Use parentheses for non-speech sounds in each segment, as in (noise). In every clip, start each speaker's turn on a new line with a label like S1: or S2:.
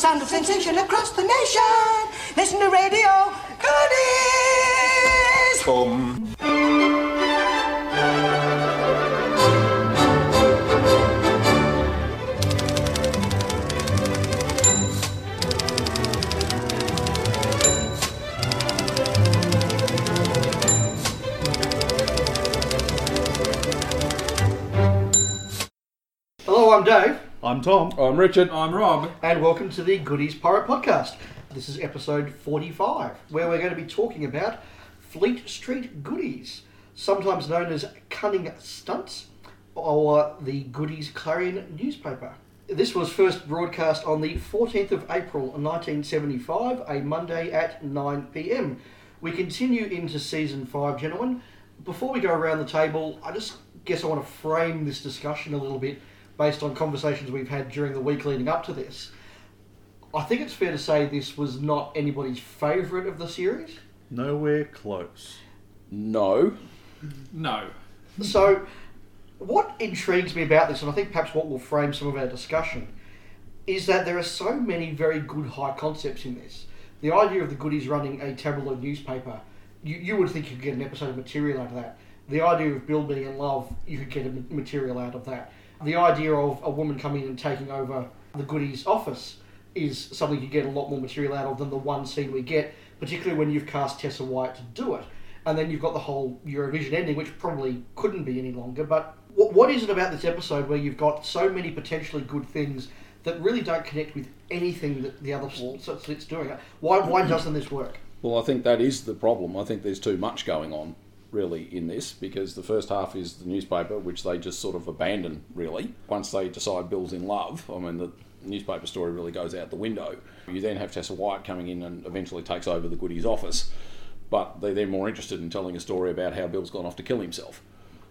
S1: sound of sensation across the nation. Listen to radio goodies.
S2: Boom.
S3: Hello, I'm Dave,
S4: I'm Tom.
S5: I'm Richard.
S6: I'm Rob.
S3: and welcome to the Goodies Pirate Podcast. This is episode 45, where we're going to be talking about Fleet Street Goodies, sometimes known as Cunning Stunts, or the Goodies Clarion newspaper. This was first broadcast on the 14th of April 1975, a Monday at 9 pm. We continue into season 5, gentlemen. Before we go around the table, I just guess I want to frame this discussion a little bit based on conversations we've had during the week leading up to this. I think it's fair to say this was not anybody's favourite of the series.
S4: Nowhere close.
S5: No.
S6: No.
S3: So, what intrigues me about this, and I think perhaps what will frame some of our discussion, is that there are so many very good high concepts in this. The idea of the goodies running a tabloid newspaper, you, you would think you could get an episode of material out of that. The idea of Bill being in love, you could get a material out of that. The idea of a woman coming in and taking over the goodies office is something you get a lot more material out of than the one scene we get, particularly when you've cast Tessa Wyatt to do it. And then you've got the whole Eurovision ending, which probably couldn't be any longer. But what, what is it about this episode where you've got so many potentially good things that really don't connect with anything that the other slit's doing? Why, why doesn't this work?
S5: Well, I think that is the problem. I think there's too much going on, really, in this because the first half is the newspaper, which they just sort of abandon, really. Once they decide Bill's in love, I mean, the newspaper story really goes out the window. You then have Tessa Wyatt coming in and eventually takes over the Goodies office, but they're then more interested in telling a story about how Bill's gone off to kill himself.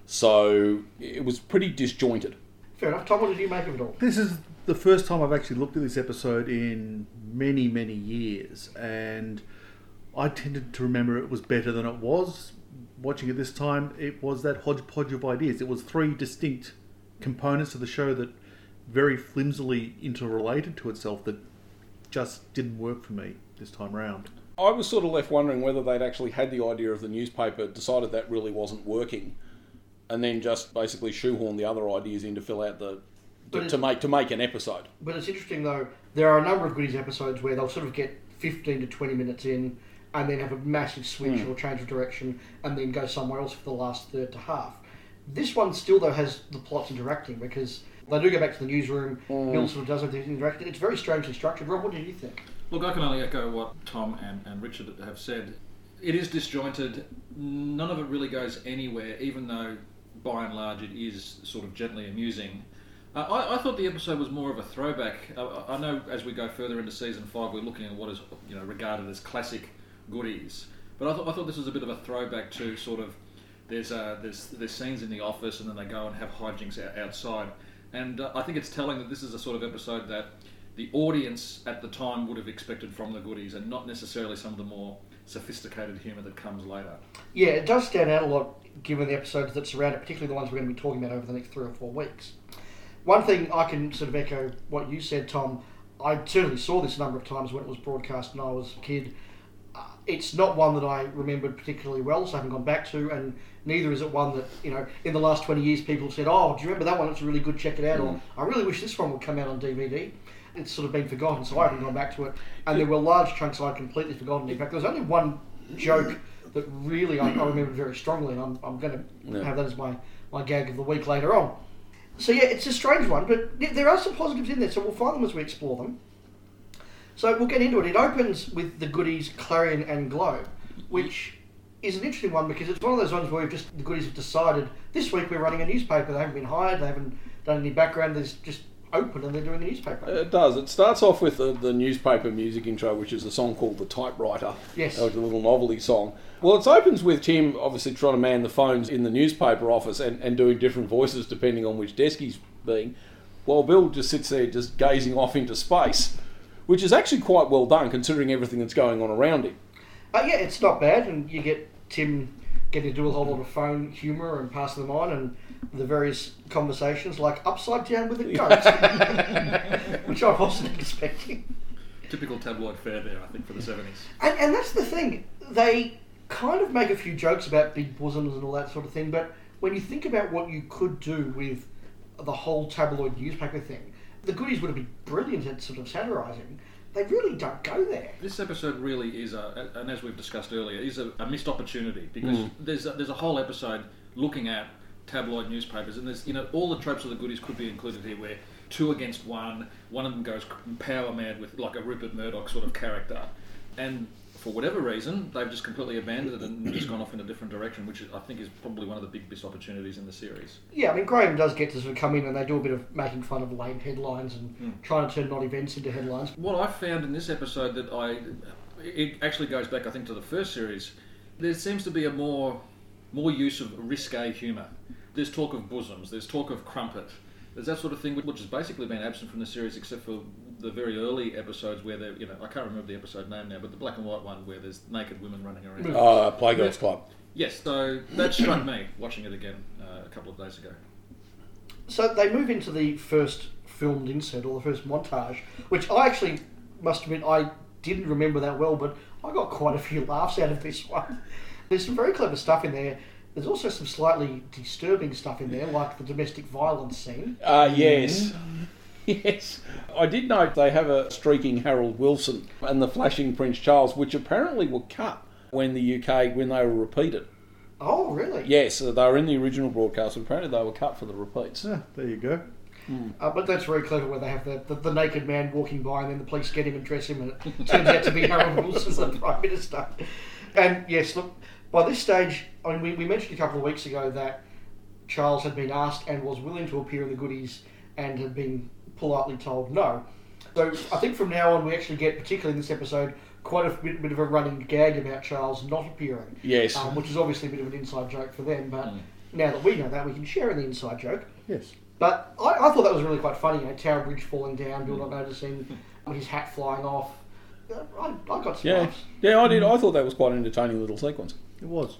S5: So it was pretty disjointed.
S3: Fair enough. Tom, what did you make of it all?
S4: This is the first time I've actually looked at this episode in many, many years, and I tended to remember it was better than it was. Watching it this time, it was that hodgepodge of ideas. It was three distinct components of the show that very flimsily interrelated to itself that just didn't work for me this time round.
S5: I was sort of left wondering whether they'd actually had the idea of the newspaper, decided that really wasn't working, and then just basically shoehorn the other ideas in to fill out the to, to make to make an episode.
S3: But it's interesting though. There are a number of goodies episodes where they'll sort of get fifteen to twenty minutes in, and then have a massive switch or change of direction, and then go somewhere else for the last third to half. This one still though has the plots interacting because they do go back to the newsroom. Bill sort of does everything interacting. It's very strangely structured. Rob, what did you think?
S6: Look, I can only echo what Tom and, and Richard have said. It is disjointed. None of it really goes anywhere, even though by and large it is sort of gently amusing. Uh, I, I thought the episode was more of a throwback. Uh, I know as we go further into season five, we're looking at what is you know regarded as classic goodies. But I thought, I thought this was a bit of a throwback to sort of there's uh, there's there's scenes in the office and then they go and have hijinks out, outside. And uh, I think it's telling that this is a sort of episode that the audience at the time would have expected from the goodies, and not necessarily some of the more sophisticated humour that comes later.
S3: Yeah, it does stand out a lot given the episodes that surround it, particularly the ones we're going to be talking about over the next three or four weeks. One thing I can sort of echo what you said, Tom. I certainly saw this a number of times when it was broadcast when I was a kid. It's not one that I remembered particularly well, so I haven't gone back to, and neither is it one that, you know, in the last 20 years people have said, oh, do you remember that one? It's really good, check it out, or mm. I really wish this one would come out on DVD. It's sort of been forgotten, so I haven't gone back to it. And there were large chunks I'd completely forgotten. In fact, there was only one joke that really I, I remembered very strongly, and I'm, I'm going to
S5: Yeah.
S3: have that as my, my gag of the week later on. So yeah, it's a strange one, but there are some positives in there, so we'll find them as we explore them. So we'll get into it. It opens with the goodies Clarion and Globe, which is an interesting one because it's one of those ones where we've just the goodies have decided this week we're running a newspaper. They haven't been hired, they haven't done any background. There's just open and they're doing a newspaper.
S5: It does. It starts off with the, the newspaper music intro, which is a song called "The Typewriter."
S3: Yes.
S5: uh, a little novelty song. Well, it opens with Tim obviously trying to man the phones in the newspaper office and, and doing different voices depending on which desk he's being, while Bill just sits there just gazing off into space, which is actually quite well done considering everything that's going on around him.
S3: Uh, yeah, it's not bad, and you get Tim getting to do a whole lot of phone humour and passing them on, and the various conversations like upside down with a (laughs) goat, (laughs) which I wasn't expecting.
S6: Typical tabloid fare there, I think, for the 70s.
S3: And, and that's the thing. They kind of make a few jokes about big bosoms and all that sort of thing, but when you think about what you could do with the whole tabloid newspaper thing, the goodies would have been brilliant at sort of satirising. They really don't go there.
S6: This episode really is a, and as we've discussed earlier, is a, a missed opportunity because mm. there's a, there's a whole episode looking at tabloid newspapers, and there's you know all the tropes of the goodies could be included here, where two against one, one of them goes power mad with like a Rupert Murdoch sort of character, and for whatever reason they've just completely abandoned it and just gone off in a different direction, which I think is probably one of the big missed opportunities in the series.
S3: Yeah, I mean, Graham does get to sort of come in and they do a bit of making fun of lame headlines and hmm. trying to turn non events into headlines.
S6: What I found in this episode that I, it actually goes back, I think, to the first series. There seems to be a more, more use of risque humour. There's talk of bosoms. There's talk of crumpet. There's that sort of thing, which has basically been absent from the series, except for the very early episodes where they, you know, I can't remember the episode name now, but the black and white one where there's naked women running around.
S5: Uh, Playgirls Club.
S6: Yes, so that struck me watching it again uh, a couple of days ago.
S3: So they move into the first filmed insert or the first montage, which I actually must admit I didn't remember that well, but I got quite a few laughs out of this one. There's some very clever stuff in there. There's also some slightly disturbing stuff in there, like the domestic violence scene.
S5: Uh, yes. (laughs) Yes. I did note they have a streaking Harold Wilson and the flashing Prince Charles, which apparently were cut when the UK, when they were repeated.
S3: Oh, really?
S5: Yes, uh, they were in the original broadcast, but apparently they were cut for the repeats.
S4: Yeah, there you go.
S3: Uh, but that's very clever where they have the, the, the naked man walking by and then the police get him and dress him and it turns out to be (laughs) Harold Wilson, the Prime Minister. And yes, look, by this stage, I mean, we, we mentioned a couple of weeks ago that Charles had been asked and was willing to appear in the goodies and had been politely told no. So I think from now on we actually get, particularly in this episode, quite a bit, bit of a running gag about Charles not appearing.
S5: Yes.
S3: Um, which is obviously a bit of an inside joke for them, but now that we know that, we can share in the inside joke.
S4: Yes.
S3: But I, I thought that was really quite funny. You know, Tower Bridge falling down, Bill not noticing, (laughs) his hat flying off. Uh, I, I got some
S5: Yeah, yeah, I did. I thought that was quite an entertaining little sequence.
S4: It was.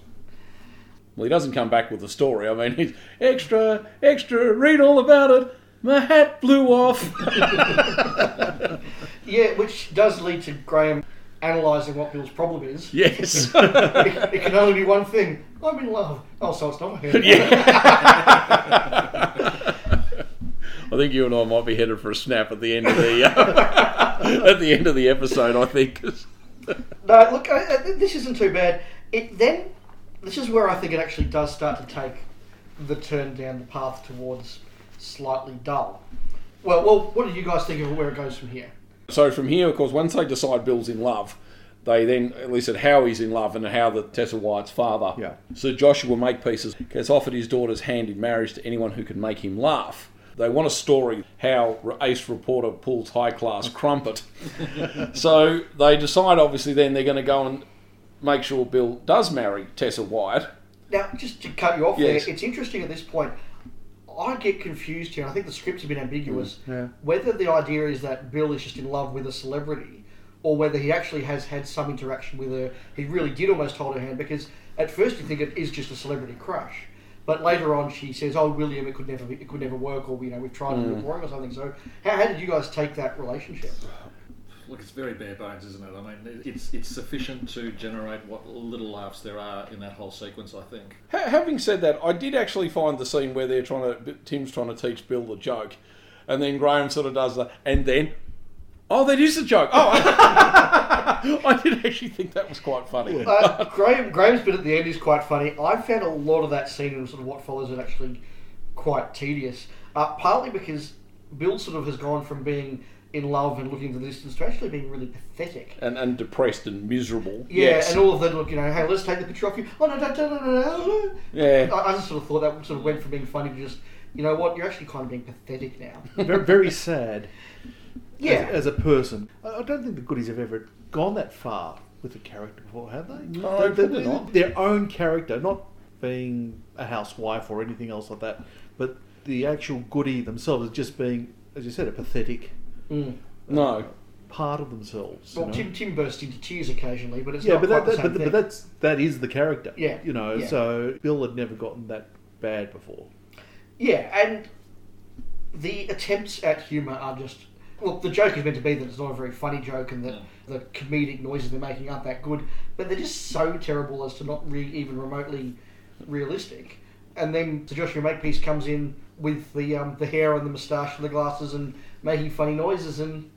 S5: Well, he doesn't come back with the story. I mean, he's extra, extra, read all about it. My hat blew off. (laughs)
S3: Yeah, which does lead to Graham analysing what Bill's problem is.
S5: yes. (laughs)
S3: it, it can only be one thing. I'm in love. Oh, so it's not her. (laughs)
S5: I think you and I might be headed for a snap at the end of the uh, (laughs) at the end of the episode. I think. (laughs)
S3: No, look, uh, uh, this isn't too bad. It then, this is where I think it actually does start to take the turn down the path towards slightly dull. Well, well, what do you guys think of where it goes from here?
S5: So from here, of course, once they decide Bill's in love, they then elicit how he's in love and how the Tessa Wyatt's father,
S4: Yeah.
S5: Sir Joshua Makepeace, gets offered his daughter's hand in marriage to anyone who can make him laugh. They want a story how ace reporter pulls high class (laughs) crumpet. so they decide, obviously, then they're going to go and make sure Bill does marry Tessa Wyatt.
S3: Now, just to cut you off
S5: Yes.
S3: there, it's interesting at this point. I get confused here. I think the script's a bit ambiguous.
S4: Mm, yeah.
S3: Whether the idea is that Bill is just in love with a celebrity, or whether he actually has had some interaction with her. He really did almost hold her hand because at first you think it is just a celebrity crush, but later on she says, "Oh, William, it could never, be, it could never work," or you know, we've tried and it's boring mm. or something. So, how, how did you guys take that relationship?
S6: Look, it's very bare bones, isn't it? I mean, it's it's sufficient to generate what little laughs there are in that whole sequence. I think.
S5: Ha- having said that, I did actually find the scene where they're trying to Tim's trying to teach Bill the joke, and then Graham sort of does that, and then oh, that is the joke. Oh, (laughs) I did actually think that was quite funny.
S3: Uh, Graham, Graham's bit at the end is quite funny. I found a lot of that scene and sort of what follows it actually quite tedious. Uh, partly because Bill sort of has gone from being in love and looking into the distance to actually being really pathetic.
S5: And, and depressed and miserable.
S3: Yeah,
S5: yes.
S3: and all of that, look, you know, hey, let's take the picture off you. Oh, no, don't, don't, no, no, no.
S5: Yeah.
S3: I, I just sort of thought that sort of went from being funny to just, you know what, you're actually kind of being pathetic now.
S4: very, very sad
S3: Yeah.
S4: as, as a person. I, I don't think the goodies have ever gone that far with a character before, have they?
S5: No,
S4: They- they-
S5: probably not.
S4: Their own character, not being a housewife or anything else like that, but the actual goodie themselves is just being, as you said, a pathetic
S3: Mm.
S5: No.
S4: part of themselves. you
S3: Well,
S4: know?
S3: Tim, Tim bursts into tears occasionally, but it's
S4: yeah,
S3: not
S4: but,
S3: quite
S4: that,
S3: the
S4: that,
S3: same
S4: but,
S3: thing.
S4: but that's that is the character.
S3: Yeah,
S4: you know.
S3: yeah.
S4: So Bill had never gotten that bad before.
S3: Yeah, and the attempts at humour are just Well, the joke is meant to be that it's not a very funny joke and that
S6: Yeah.
S3: the comedic noises they're making aren't that good, but they're just so terrible as to not re- even remotely realistic. And then Sir Joshua Makepeace comes in with the um, the hair and the moustache and the glasses and making funny noises, and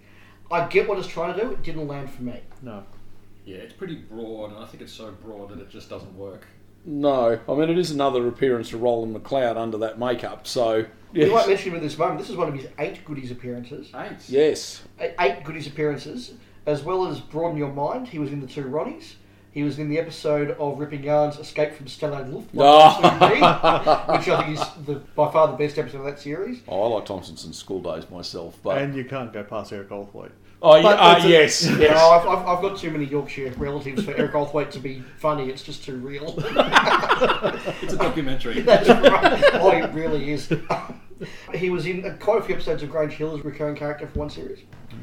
S3: I get what it's trying to do. It didn't land for me.
S4: No.
S6: Yeah, it's pretty broad, and I think it's so broad that it just doesn't work.
S5: No, I mean it is another appearance of Roland McLeod under that makeup. So
S3: You might
S5: yes,
S3: mention him at this moment. This is one of his eight goodies appearances.
S6: Eight.
S5: yes,
S3: eight- eight goodies appearances, as well as Broaden Your Mind. He was in the two Ronnies. He was in the episode of Ripping Yarns Escape from Stalag Luftwaffe, which I think is the, by far the best episode of that series.
S5: oh, I like Tomkinson's school days myself, but
S4: And you can't go past Eric Olthwaite.
S5: oh yeah, uh,
S4: a-
S5: yes,
S3: No,
S5: yes.
S3: I've, I've, I've got too many Yorkshire relatives for Eric Olthwaite to be funny. It's just too real. (laughs)
S6: It's a documentary. (laughs)
S3: That's right. Oh, it really is. (laughs) he was in quite a few episodes of Grange Hill as a recurring character for one series.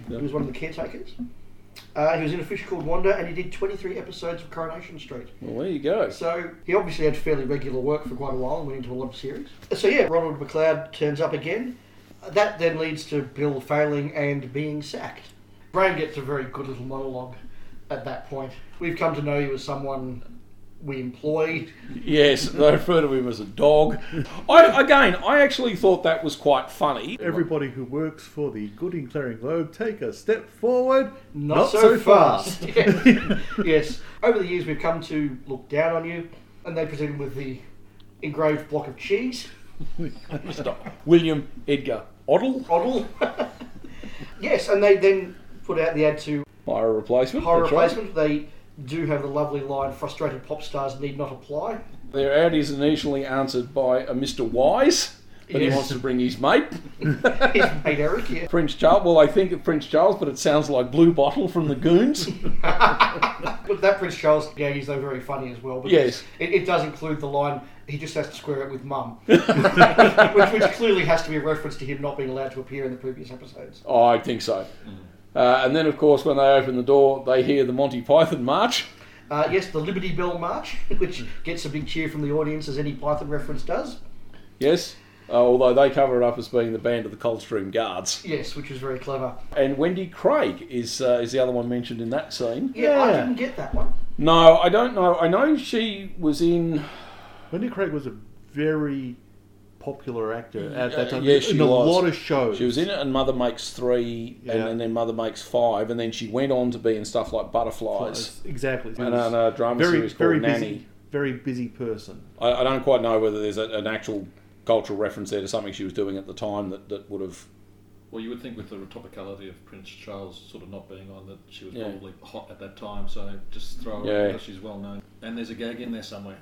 S3: He was one of the caretakers. Uh, he was in a fish called Wanda, and he did 23 episodes of Coronation Street.
S5: Well, there you go.
S3: So he obviously had fairly regular work for quite a while and went into a lot of series. So yeah, Ronald McLeod turns up again. That then leads to Bill failing and being sacked. Graham gets a very good little monologue at that point. We've come to know you as someone we employ.
S5: Yes, they refer to him as a dog. I again, I actually thought that was quite funny.
S4: Everybody who works for the Goodies Clarion Globe, take a step forward.
S3: Not, so, fast. (laughs) yes. yes. Over the years, we've come to look down on you, and they present him with the engraved block of cheese.
S5: Mr. William Edgar Oddle,
S3: Oddle. (laughs) yes, and they then put out the ad to
S5: horror replacement.
S3: horror
S5: that's right.
S3: replacement. They do have the lovely line, frustrated pop stars need not apply.
S5: Their ad is initially answered by a Mr. Wise, but
S3: Yes.
S5: he wants to bring his mate, (laughs)
S3: His mate Eric, yeah.
S5: Prince Charles. Well, I think of Prince Charles, but it sounds like Blue Bottle from the Goons. (laughs)
S3: But that Prince Charles gag is though very funny as well. because
S5: Yes.
S3: It, it does include the line, he just has to square it with mum. (laughs) which, which clearly has to be a reference to him not being allowed to appear in the previous episodes.
S5: oh, I think so. Mm. Uh, and then, of course, when they open the door, they hear the Monty Python march.
S3: Uh, yes, the Liberty Bell March, (laughs) which gets a big cheer from the audience as any Python reference does.
S5: Yes, uh, although they cover it up as being the band of the Coldstream Guards.
S3: Yes, which is very clever.
S5: And Wendy Craig is uh, is the other one mentioned in that scene.
S3: Yeah, I didn't get that one.
S5: No, I don't know. I know she was in.
S4: Wendy Craig was a very popular actor at that
S5: Uh,
S4: time.
S5: yeah,
S4: in
S5: she
S4: a
S5: was.
S4: lot of shows.
S5: She was in it, and Mother Makes Three,
S4: Yeah.
S5: and, and then Mother Makes Five, and then she went on to be in stuff like Butterflies
S4: Exactly.
S5: And
S4: was
S5: a, a drama
S4: very,
S5: series called
S4: very
S5: Nanny.
S4: busy, very busy person.
S5: I, I don't quite know whether there's a, an actual cultural reference there to something she was doing at the time that, that would have.
S6: Well, you would think with the topicality of Prince Charles sort of not being on that she was
S5: Yeah.
S6: probably hot at that time, so just throw her
S5: Yeah.
S6: in because she's well known. And there's a gag in there somewhere.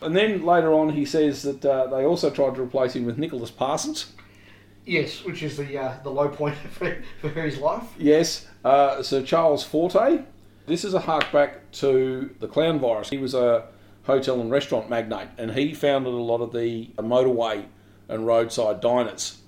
S5: And then later on, he says that uh, they also tried to replace him with Nicholas Parsons.
S3: Yes, which is the uh, the low point (laughs) for, for his life.
S5: Yes, uh, Sir Charles Forte. This is a hark back to the clown virus. He was a hotel and restaurant magnate, and he founded a lot of the motorway and roadside diners,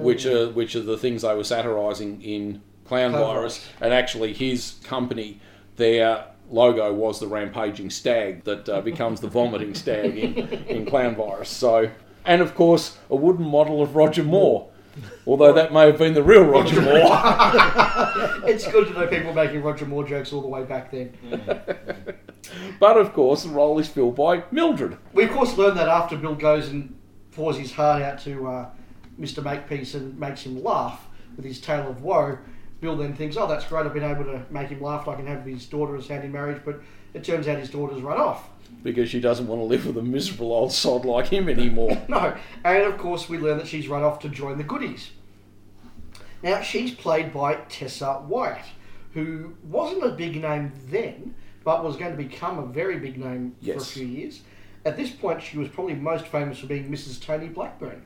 S5: which are which are the things they were satirising in Clown,
S3: Clown
S5: Virus.
S3: Virus.
S5: And actually, his company, their logo was the rampaging stag that uh, becomes the vomiting stag in, in Clown Virus. So, and of course, a wooden model of Roger Moore. Although that may have been the real Roger Moore.
S3: It's good to know people making Roger Moore jokes all the way back then. (laughs)
S5: But of course, the role is filled by Mildred.
S3: We of course learn that after Bill goes and pours his heart out to uh, Mr. Makepeace and makes him laugh with his tale of woe. Bill then thinks, "Oh, that's great! I've been able to make him laugh. I can have his daughter as hand in marriage." But it turns out his daughter's run off.
S5: because she doesn't want to live with a miserable old sod like him anymore. (laughs)
S3: No, and of course we learn that she's run off to join the goodies. Now she's played by Tessa Wyatt, who wasn't a big name then, but was going to become a very big name for a few years. At this point, she was probably most famous for being Mrs. Tony Blackburn.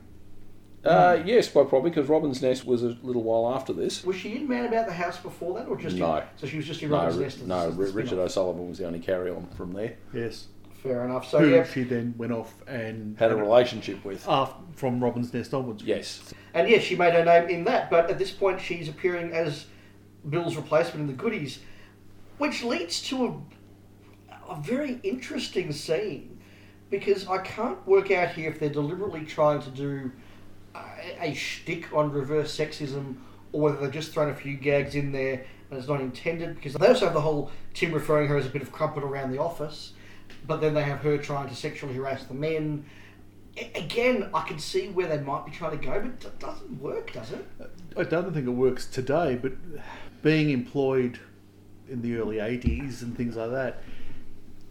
S5: Uh, yes, quite probably, because Robin's Nest was a little while after this.
S3: Was she in Man About the House before that, or just
S5: No.
S3: In, so she was just in
S5: No,
S3: Robin's
S5: Ri-
S3: Nest?
S5: no,
S3: as the
S5: Richard
S3: spin-off.
S5: O'Sullivan was the only carry on from there.
S4: Yes.
S3: Fair enough. So
S4: Who
S3: yeah,
S4: she then went off and
S5: Had a relationship with.
S4: af- from Robin's Nest onwards.
S5: Yes.
S3: And yes, she made her name in that, but at this point she's appearing as Bill's replacement in the goodies, which leads to a, a very interesting scene because I can't work out here if they're deliberately trying to do a, shtick on reverse sexism or whether they're just thrown a few gags in there and it's not intended. Because they also have the whole Tim referring her as a bit of crumpet around the office, but then they have her trying to sexually harass the men. Again, I can see where they might be trying to go, but it doesn't work, does it?
S4: I don't think it works today, but being employed in the early 80s and things like that,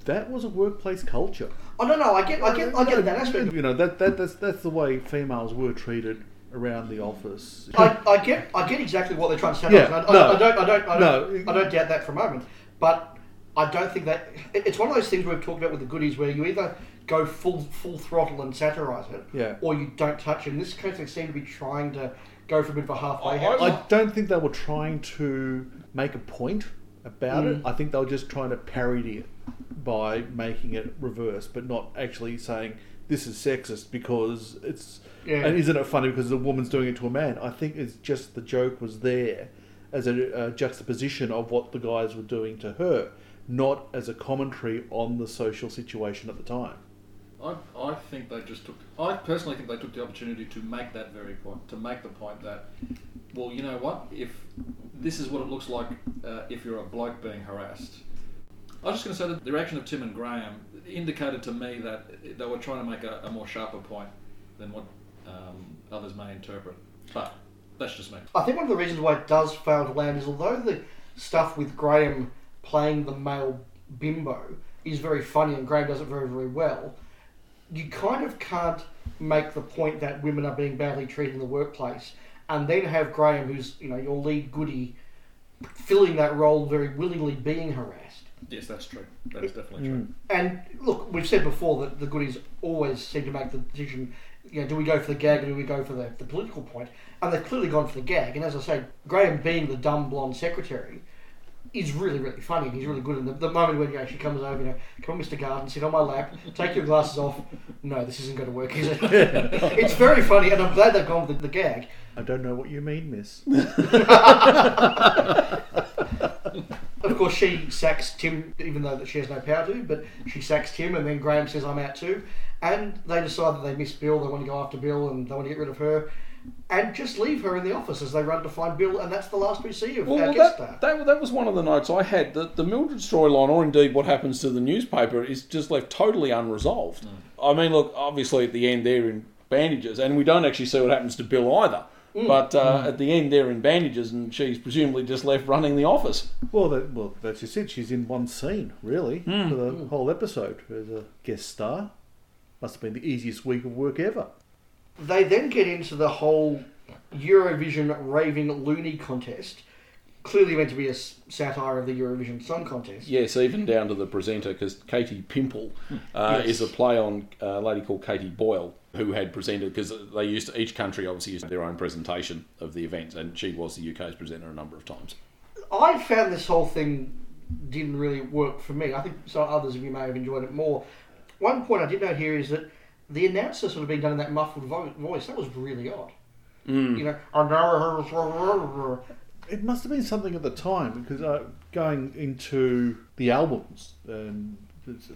S4: that was a workplace culture.
S3: Oh no, no, I get, I get, I get that aspect.
S4: You know, that, that that's, that's the way females were treated around the office.
S3: I, I get I get exactly what they're trying to say.
S4: Yeah,
S3: I, I,
S4: no.
S3: I don't I don't I don't,
S4: No.
S3: I don't doubt that for a moment. But I don't think that it's one of those things we've talked about with the goodies where you either go full full throttle and satirise it,
S4: Yeah.
S3: or you don't touch it. In this case, they seem to be trying to go for a bit of a halfway
S5: I-
S3: house.
S4: I don't think they were trying to make a point about it. Mm. I think they were just trying to parody it by making it reverse, but not actually saying this is sexist because it's.
S3: Yeah.
S4: And isn't it funny because the woman's doing it to a man? I think it's just the joke was there as a, a juxtaposition of what the guys were doing to her, not as a commentary on the social situation at the time.
S6: I, I think they just took. I personally think they took the opportunity to make that very point, to make the point that, well, you know what? If this is what it looks like uh, if you're a bloke being harassed. I was just going to say that the reaction of Tim and Graham indicated to me that they were trying to make a, a more sharper point than what um, others may interpret. But that's just me.
S3: I think one of the reasons why it does fail to land is although the stuff with Graham playing the male bimbo is very funny and Graham does it very, very well, you kind of can't make the point that women are being badly treated in the workplace and then have Graham, who's you know your lead goody, filling that role very willingly, being harassed.
S6: Yes, that's true. That is definitely true. Mm.
S3: And look, we've said before that the goodies always seem to make the decision. You know, do we go for the gag or do we go for the, the political point? And they've clearly gone for the gag. And as I say, Graham being the dumb blonde secretary is really, really funny. and He's really good. And the, the moment when you know, she comes over, you know, come on, Mr. Garden, sit on my lap, take your glasses off. No, this isn't going to work, is it? (laughs) it's very funny, and I'm glad they've gone with the, the gag.
S4: I don't know what you mean, miss. (laughs)
S3: Of course, she sacks Tim, even though that she has no power to, but she sacks Tim, and then Graham says, I'm out too. And they decide that they miss Bill, they want to go after Bill, and they want to get rid of her, and just leave her in the office as they run to find Bill, and that's the last we see of
S5: Well,
S3: our guest
S5: that,
S3: star.
S5: that, that was one of the notes I had. The, the Mildred storyline, or indeed what happens to the newspaper, is just left totally unresolved. Mm. I mean, look, obviously at the end they're in bandages, and we don't actually see what happens to Bill either. Mm. But uh, mm. at the end they're in bandages, and she's presumably just left running the office.
S4: Well, that, well, that's just it. She's in one scene, really, for the whole episode as a guest star. Must have been the easiest week of work ever.
S3: They then get into the whole Eurovision raving loony contest, clearly meant to be a satire of the Eurovision Song Contest.
S5: Yes, even down to the presenter, because Katie Pimple uh,
S3: Yes.
S5: is a play on a lady called Katie Boyle, who had presented, because they used to, each country obviously used their own presentation of the event, and she was the UK's presenter a number of times.
S3: I found this whole thing didn't really work for me. I think some others of you may have enjoyed it more. One point I did note here is that the announcer sort of being done in that muffled vo- voice. That was really odd. You know, I know.
S4: It must have been something at the time because uh, going into the albums and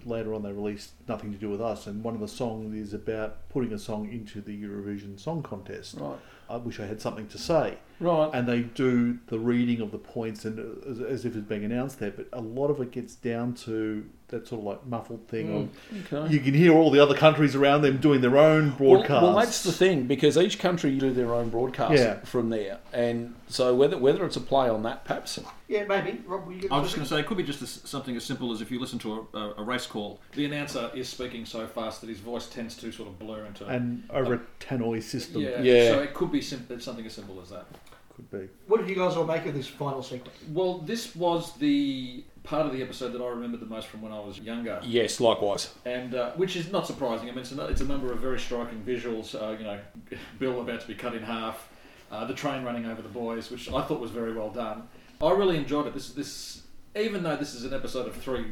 S4: later on they released Nothing to Do with Us, and one of the songs is about putting a song into the Eurovision Song Contest.
S5: Right.
S4: I wish I had something to say.
S5: Right.
S4: And they do the reading of the points and uh, as, as if it's being announced there, but a lot of it gets down to that sort of like muffled thing of
S5: Okay.
S4: you can hear all the other countries around them doing their own
S5: Well,
S4: broadcasts.
S5: well, that's the thing because each country do their own broadcast
S4: Yeah.
S5: from there, and so whether whether it's a play on that, perhaps.
S3: Yeah, maybe. Rob, were you
S6: I was just going to say, it could be just as, something as simple as if you listen to a, a, a race call, the announcer is speaking so fast that his voice tends to sort of blur into.
S4: and over a tannoy system
S6: yeah,
S5: Yeah.
S6: So it could be sim- something as simple as that.
S4: could be.
S3: What did you guys all make of this final sequence?
S6: Well, this was the part of the episode that I remembered the most from when I was younger.
S5: Yes, likewise.
S6: and uh, which is not surprising. I mean, it's a, it's a number of very striking visuals. Uh, you know, (laughs) Bill about to be cut in half, uh, the train running over the boys, which I thought was very well done. I really enjoyed it. This this even though this is an episode of three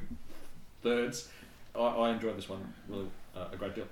S6: thirds, I, I enjoyed this one really a great deal.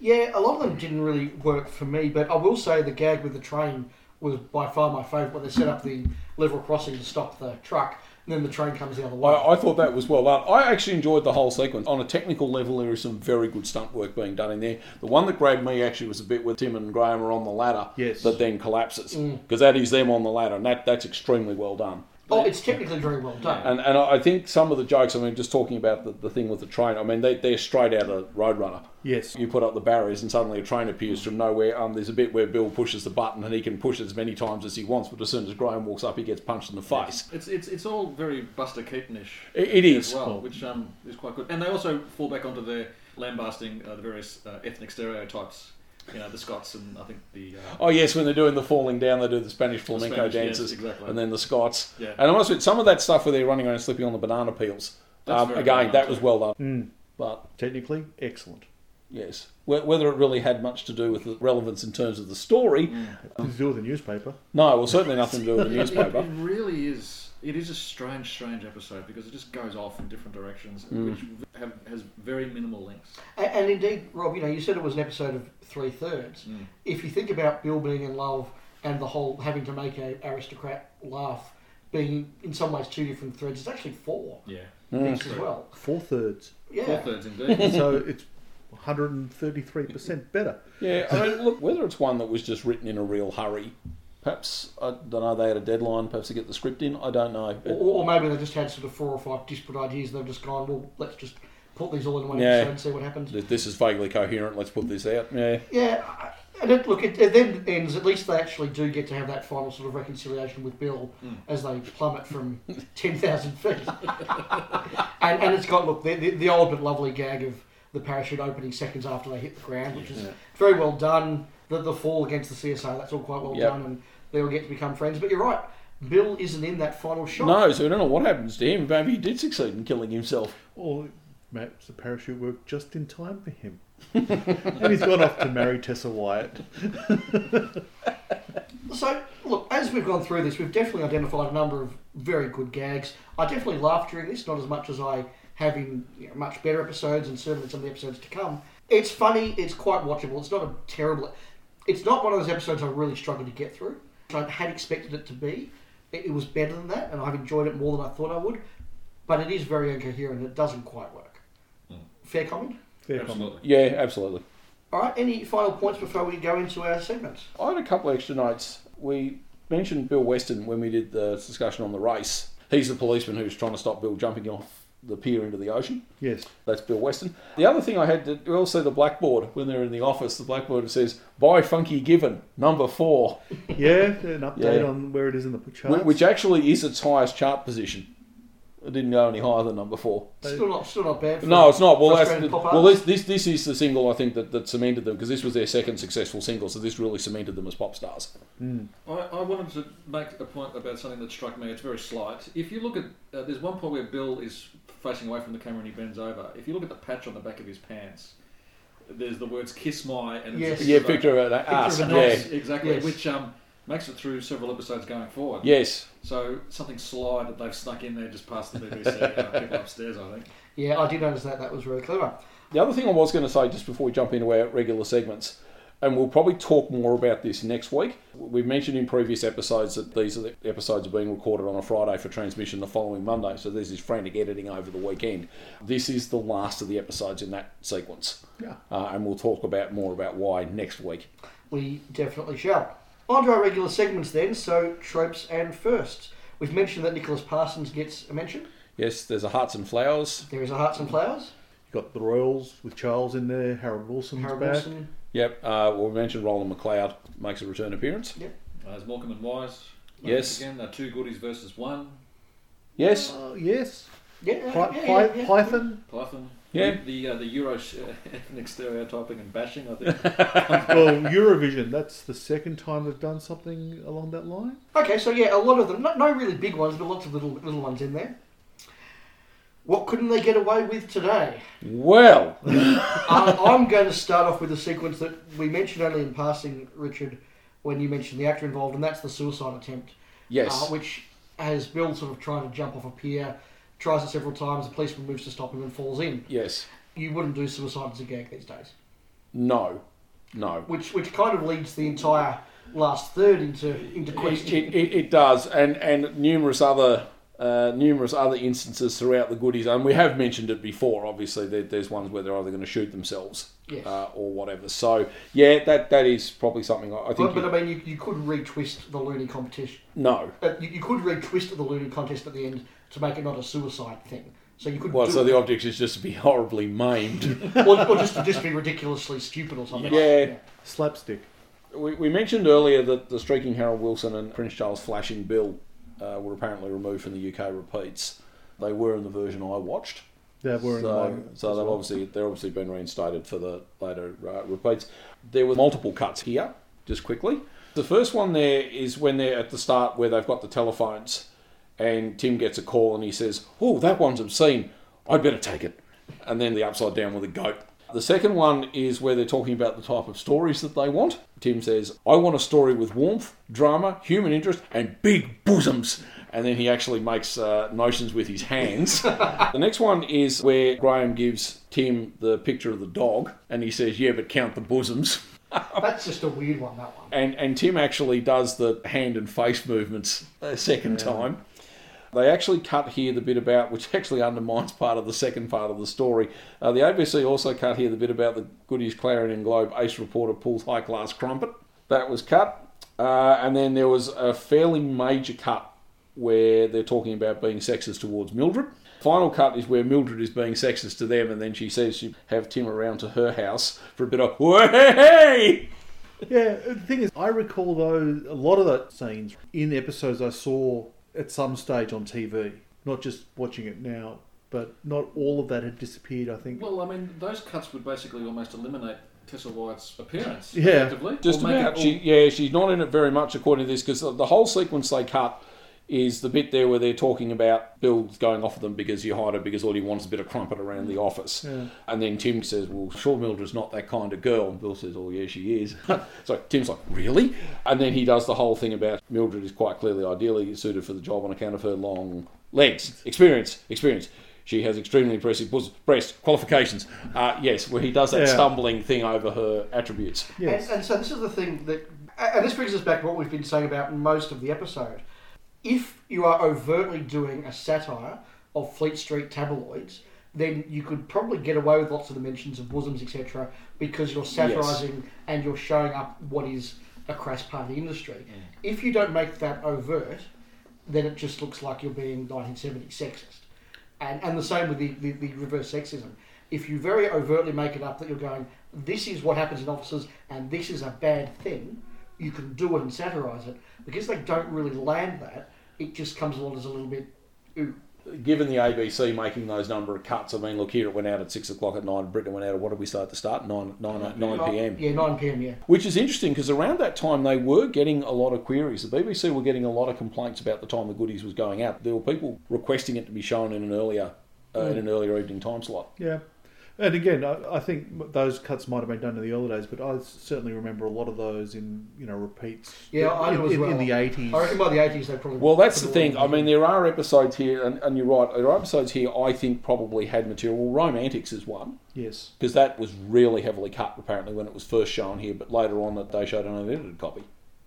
S3: Yeah, a lot of them didn't really work for me, but I will say the gag with the train was by far my favourite when they set up the level crossing to stop the truck and then the train comes the other way.
S5: I, I thought that was well done. I actually enjoyed the whole sequence. On a technical level, there is some very good stunt work being done in there. The one that grabbed me actually was a bit where Tim and Graham are on the ladder
S4: Yes.
S5: that then collapses. Mm. Because that is them on the ladder, and that, that's extremely well done.
S3: Oh, it's technically very well done.
S5: And, and I think some of the jokes, I mean, just talking about the, the thing with the train, I mean, they, they're straight out of Roadrunner.
S4: Yes.
S5: You put up the barriers and suddenly a train appears from nowhere. Um, there's a bit where Bill pushes the button and he can push it as many times as he wants, but as soon as Graham walks up, he gets punched in the face.
S6: It's, it's, it's all very Buster Keaton-ish
S5: It, it is.
S6: as well, which um, is quite good. And they also fall back onto their lambasting uh, the various uh, ethnic stereotypes. You know, the Scots and I think the. Uh,
S5: Oh yes, when they're doing the falling down, they do the Spanish flamenco
S6: Spanish, yes,
S5: dances,
S6: exactly.
S5: and then the Scots.
S6: Yeah.
S5: And I must admit, some of that stuff where they're running around and slipping on the banana peels.
S6: That's
S5: Um,
S6: very
S5: again,
S6: well done
S5: that was well done.
S4: Mm.
S5: But
S4: Technically, excellent.
S5: yes, whether it really had much to do with the relevance in terms of the story,
S4: Nothing to do with the newspaper.
S5: no, well, certainly nothing to do with the (laughs)
S6: It,
S5: newspaper.
S6: it really is. It is a strange, strange episode because it just goes off in different directions,
S5: Mm.
S6: which have, has very minimal links.
S3: And, and indeed, Rob, you know, you said it was an episode of three thirds.
S6: Mm.
S3: If you think about Bill being in love and the whole having to make a aristocrat laugh being in some ways two different threads, it's actually four
S6: Yeah,
S3: things as well.
S4: Four thirds.
S3: Yeah.
S6: four thirds indeed. (laughs)
S4: so it's 133% better.
S5: Yeah, I mean, look, whether it's one that was just written in a real hurry, perhaps I don't know. They had a deadline, perhaps to get the script in. I don't know.
S3: Or, or maybe they just had sort of four or five disparate ideas. And they've just gone, well, let's just put these all in one
S5: Yeah.
S3: episode and see what happens.
S5: this is vaguely coherent. Let's put this out. Yeah.
S3: Yeah, and it, look, it, it then ends. At least they actually do get to have that final sort of reconciliation with Bill hmm. as they plummet from (laughs) ten thousand feet. (laughs) and, and it's got look the, the, the old but lovely gag of the parachute opening seconds after they hit the ground, which is very well done. The, the fall against the CSA, that's all quite well
S5: Yep.
S3: done, and they all get to become friends. But you're right, Bill isn't in that final shot.
S5: No, so we don't know what happens to him. Maybe he did succeed in killing himself.
S4: Or perhaps the parachute worked just in time for him. (laughs) and he's gone off to marry Tessa Wyatt. (laughs)
S3: So, look, as we've gone through this, we've definitely identified a number of very good gags. I definitely laughed during this, not as much as I have in you know, much better episodes and certainly some of the episodes to come. It's funny, it's quite watchable, it's not a terrible. It's not one of those episodes I really struggled to get through. I had expected it to be. It, it was better than that, and I've enjoyed it more than I thought I would. But it is very incoherent, it doesn't quite work. Hmm. Fair comment?
S4: Fair comment.
S5: Yeah, absolutely.
S3: All right, any final points before we go into our segments?
S5: I had a couple extra notes. We mentioned Bill Weston when we did the discussion on the race. He's the policeman who's trying to stop Bill jumping off the pier into the ocean.
S4: Yes.
S5: That's Bill Weston. The other thing I had to we also the blackboard when they're in the office. The blackboard says "By Funky Gibbon number four,
S4: Yeah, an update
S5: Yeah.
S4: on where it is in the charts.
S5: which actually is its highest chart position. It didn't go any higher than number four.
S3: Still not, still not bad. For
S5: No, it's not. Well, that's, well, this, this this is the single I think that, that cemented them because this was their second successful single, so this really cemented them as pop stars.
S6: I, I wanted to make a point about something that struck me. It's very slight. If you look at, uh, there's one point where Bill is facing away from the camera and he bends over. If you look at the patch on the back of his pants, there's the words "kiss my" and it's
S3: Yes.
S6: a
S5: Yeah,
S6: of
S5: picture of that
S3: Picture
S5: ass.
S3: of a
S5: Yeah,
S3: nose.
S6: exactly,
S3: Yes.
S6: which um, makes it through several episodes going forward.
S5: yes.
S6: So something sly that they've snuck in there just past the (laughs) BBC uh, people upstairs, I think.
S3: Yeah, I did notice that. That was really clever.
S5: The other thing I was going to say just before we jump into our regular segments, and we'll probably talk more about this next week. We've mentioned in previous episodes that these are the episodes are being recorded on a Friday for transmission the following Monday, so there's this frantic editing over the weekend. This is the last of the episodes in that sequence,
S4: Yeah.
S5: uh, and we'll talk about more about why next week.
S3: We definitely shall. On to our regular segments then. So, tropes and firsts. We've mentioned that Nicholas Parsons gets a mention.
S5: Yes, there's a Hearts and Flowers.
S3: There is a Hearts and Flowers.
S4: You've got the Royals with Charles in there. Harold Wilson's
S3: Harold
S4: back.
S3: Wilson.
S5: Yep, uh, well, we mentioned Roland McLeod makes a return appearance.
S6: Uh, there's Morecambe and Wise.
S5: Yes.
S6: Again, uh, two goodies versus one.
S5: Yes,
S4: Oh, yes.
S3: Yeah,
S4: Py-
S3: yeah,
S4: Py-
S3: yeah, yeah.
S4: Python.
S6: Python.
S5: Yeah.
S6: The uh, the Euro sh- (laughs) ethnic stereotyping and bashing, I think. (laughs)
S4: well, Eurovision. That's the second time they've done something along that line.
S3: Okay, so yeah, a lot of them. No, no really big ones, but lots of little little ones in there. What couldn't they get away with today?
S5: well, (laughs)
S3: uh, I'm going to start off with a sequence that we mentioned only in passing, Richard, when you mentioned the actor involved, and that's the suicide attempt.
S5: yes.
S3: Uh, which has Bill sort of trying to jump off a pier, tries it several times, the policeman moves to stop him and falls in.
S5: Yes.
S3: You wouldn't do suicide as a gag these days.
S5: No. No.
S3: Which which kind of leads the entire last third into into question.
S5: it, it, it does, and and numerous other uh, numerous other instances throughout the goodies, and we have mentioned it before. Obviously, there, there's ones where they're either going to shoot themselves
S3: Yes.
S5: uh, or whatever. So, yeah, that that is probably something I, I think.
S3: But, but I mean, you, you could retwist the loony competition.
S5: no.
S3: Uh, you, you could retwist the loony contest at the end to make it not a suicide thing. So you could
S5: Well,
S3: do
S5: so
S3: it.
S5: the object is just to be horribly maimed. (laughs)
S3: or, or just to just be ridiculously stupid or something.
S5: Yeah.
S4: Slapstick.
S5: we, we mentioned earlier that the streaking Harold Wilson and Prince Charles Flashing Bill uh, were apparently removed from the UK repeats. They were in the version I watched.
S4: They were in
S5: So,
S4: the
S5: so they've obviously they're obviously been reinstated for the later uh, repeats. There were multiple cuts here, just quickly. The first one there is when they're at the start where they've got the telephones, and Tim gets a call and he says, "Oh, that one's obscene. I'd better take it." And then the upside down with a goat. The second one is where they're talking about the type of stories that they want. Tim says, I want a story with warmth, drama, human interest, and big bosoms. And then he actually makes uh, motions with his hands. (laughs) the next one is where Graham gives Tim the picture of the dog, and he says, Yeah, but count the bosoms. (laughs)
S3: That's just a weird one, that one.
S5: And, and Tim actually does the hand and face movements a second time. They actually cut here the bit about, which (laughs) actually undermines part of the second part of the story. Uh, the ABC also cut here the bit about the Goodies Clarion Globe ace reporter pulls high class crumpet. That was cut. Uh, and then there was a fairly major cut where they're talking about being sexist towards Mildred. Final cut is where Mildred is being sexist to them, and then she says she'd have Tim around to her house for a bit of hey.
S4: Yeah, the thing is, I recall though a lot of the scenes in episodes I saw at some stage on TV, not just watching it now, but not all of that had disappeared. I think.
S6: Well, I mean, those cuts would basically almost eliminate Tessa Wyatt's appearance.
S4: Yeah.
S6: effectively.
S5: Just about.
S6: it
S5: She, yeah, she's not in it very much according to this because the, the whole sequence they cut is the bit there where they're talking about Bill's going off of them because you hired her because all he wants is a bit of crumpet around the office.
S4: Yeah.
S5: And then Tim says, Well, sure, Mildred's not that kind of girl. And Bill says, Oh, yeah, she is. (laughs) (laughs) so Tim's like, Really? And then he does the whole thing about Mildred is quite clearly ideally suited for the job on account of her long legs. Experience, experience. She has extremely impressive bus- breast qualifications. Uh, yes, where he does that
S4: Yeah.
S5: stumbling thing over her attributes.
S4: Yes.
S3: And, and so this is the thing that, and this brings us back to what we've been saying about most of the episode. If you are overtly doing a satire of Fleet Street tabloids, then you could probably get away with lots of the mentions of bosoms, etc., because you're satirising and you're showing up what is a crass part of the industry. Mm. If you don't make that overt, then it just looks like you're being 1970s sexist. And, and the same with the, the, the reverse sexism. If you very overtly make it up that you're going, this is what happens in offices and this is a bad thing, you can do it and satirise it. Because they don't really land that, it just comes along as a little bit, ooh.
S5: given the ABC making those number of cuts, I mean, look here, it went out at six o'clock at night. Britain went out at what did we start to start? Nine, nine, nine p.m.
S3: Yeah, 9 pm, yeah.
S5: Which is interesting because around that time they were getting a lot of queries. The BBC were getting a lot of complaints about the time the goodies was going out. There were people requesting it to be shown in an earlier, uh, in an earlier evening time slot.
S4: Yeah. And again, I, I think those cuts might have been done in the early days, but I certainly remember a lot of those in you know repeats.
S3: Yeah, I
S4: in,
S3: as
S4: in,
S3: well.
S4: in the eighties.
S3: I reckon by the 80s they probably.
S5: Well, that's the thing. I mean, there are episodes here, and, and you're right. There are episodes here I think probably had material. Well, Romantics is one.
S4: Yes.
S5: because that was really heavily cut apparently when it was first shown here, but later on that they showed an unedited copy,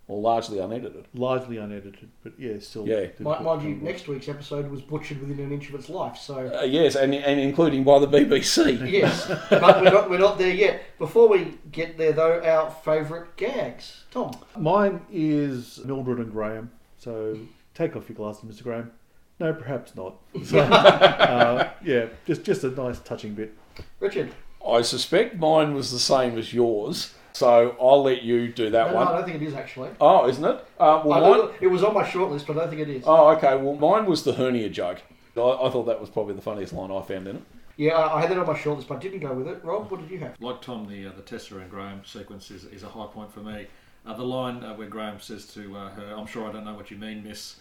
S5: or largely unedited.
S4: Largely unedited, but yeah, still.
S5: Yeah.
S4: did
S3: Mind, mind you,
S4: some-
S3: next week's episode was butchered within an inch of its life, so.
S5: Uh, yes, and and including by the BBC. (laughs)
S3: Yes, but we're not, we're not there yet. Before we get there, though, our favourite gags. Tom.
S4: Mine is Mildred and Graham. So take off your glasses, Mr. Graham. No, perhaps not. (laughs) So, uh, yeah, just just a nice touching bit.
S3: Richard.
S5: I suspect mine was the same as yours, so I'll let you do that
S3: No, no, I don't think it is actually.
S5: Oh, isn't it? Uh, well, mine.
S3: it was on my shortlist, but I don't think it is.
S5: Oh, okay. Well, mine was the hernia joke. I, I thought that was probably the funniest line I found in it.
S3: Yeah, I, I had that on my shortlist, but I didn't go with it. Rob, what did you have?
S6: Like Tom, the uh, the Tessa and Graham sequence is, is a high point for me. Uh, the line uh, where Graham says to uh, her, "I'm sure I don't know what you mean, Miss."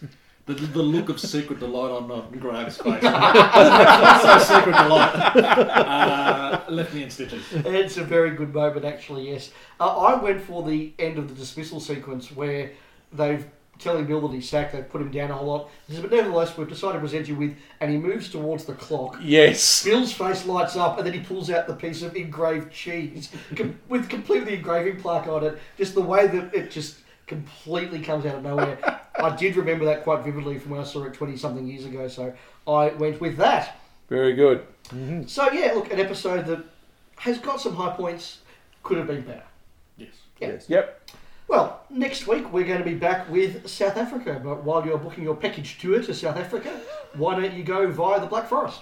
S6: The, the look of secret delight on uh, Graham's face. (laughs) so secret delight. Uh, left me in stitches.
S3: It's a very good moment, actually. Yes, uh, I went for the end of the dismissal sequence where they've telling Bill that he's sacked. They've put him down a whole lot. He says, But nevertheless, we've decided to present you with, and he moves towards the clock.
S5: Yes.
S3: Bill's face lights up, and then he pulls out the piece of engraved cheese com- with completely engraving plaque on it. Just the way that it just completely comes out of nowhere. I did remember that quite vividly from when I saw it 20 something years ago, so I went with that.
S5: Very good. Mm-hmm.
S3: So, yeah, look, an episode that has got some high points, could have been better.
S6: Yes.
S3: Yeah.
S5: Yep.
S3: Well, next week we're going to be back with South Africa, but while you're booking your package tour to South Africa, why don't you go via the Black Forest?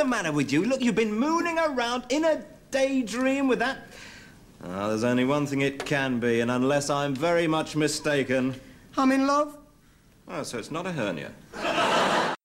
S2: The matter with you? Look, you've been mooning around in a daydream with that. Ah, there's only one thing it can be, and unless I'm very much mistaken, I'm in love. Oh, so it's not a hernia.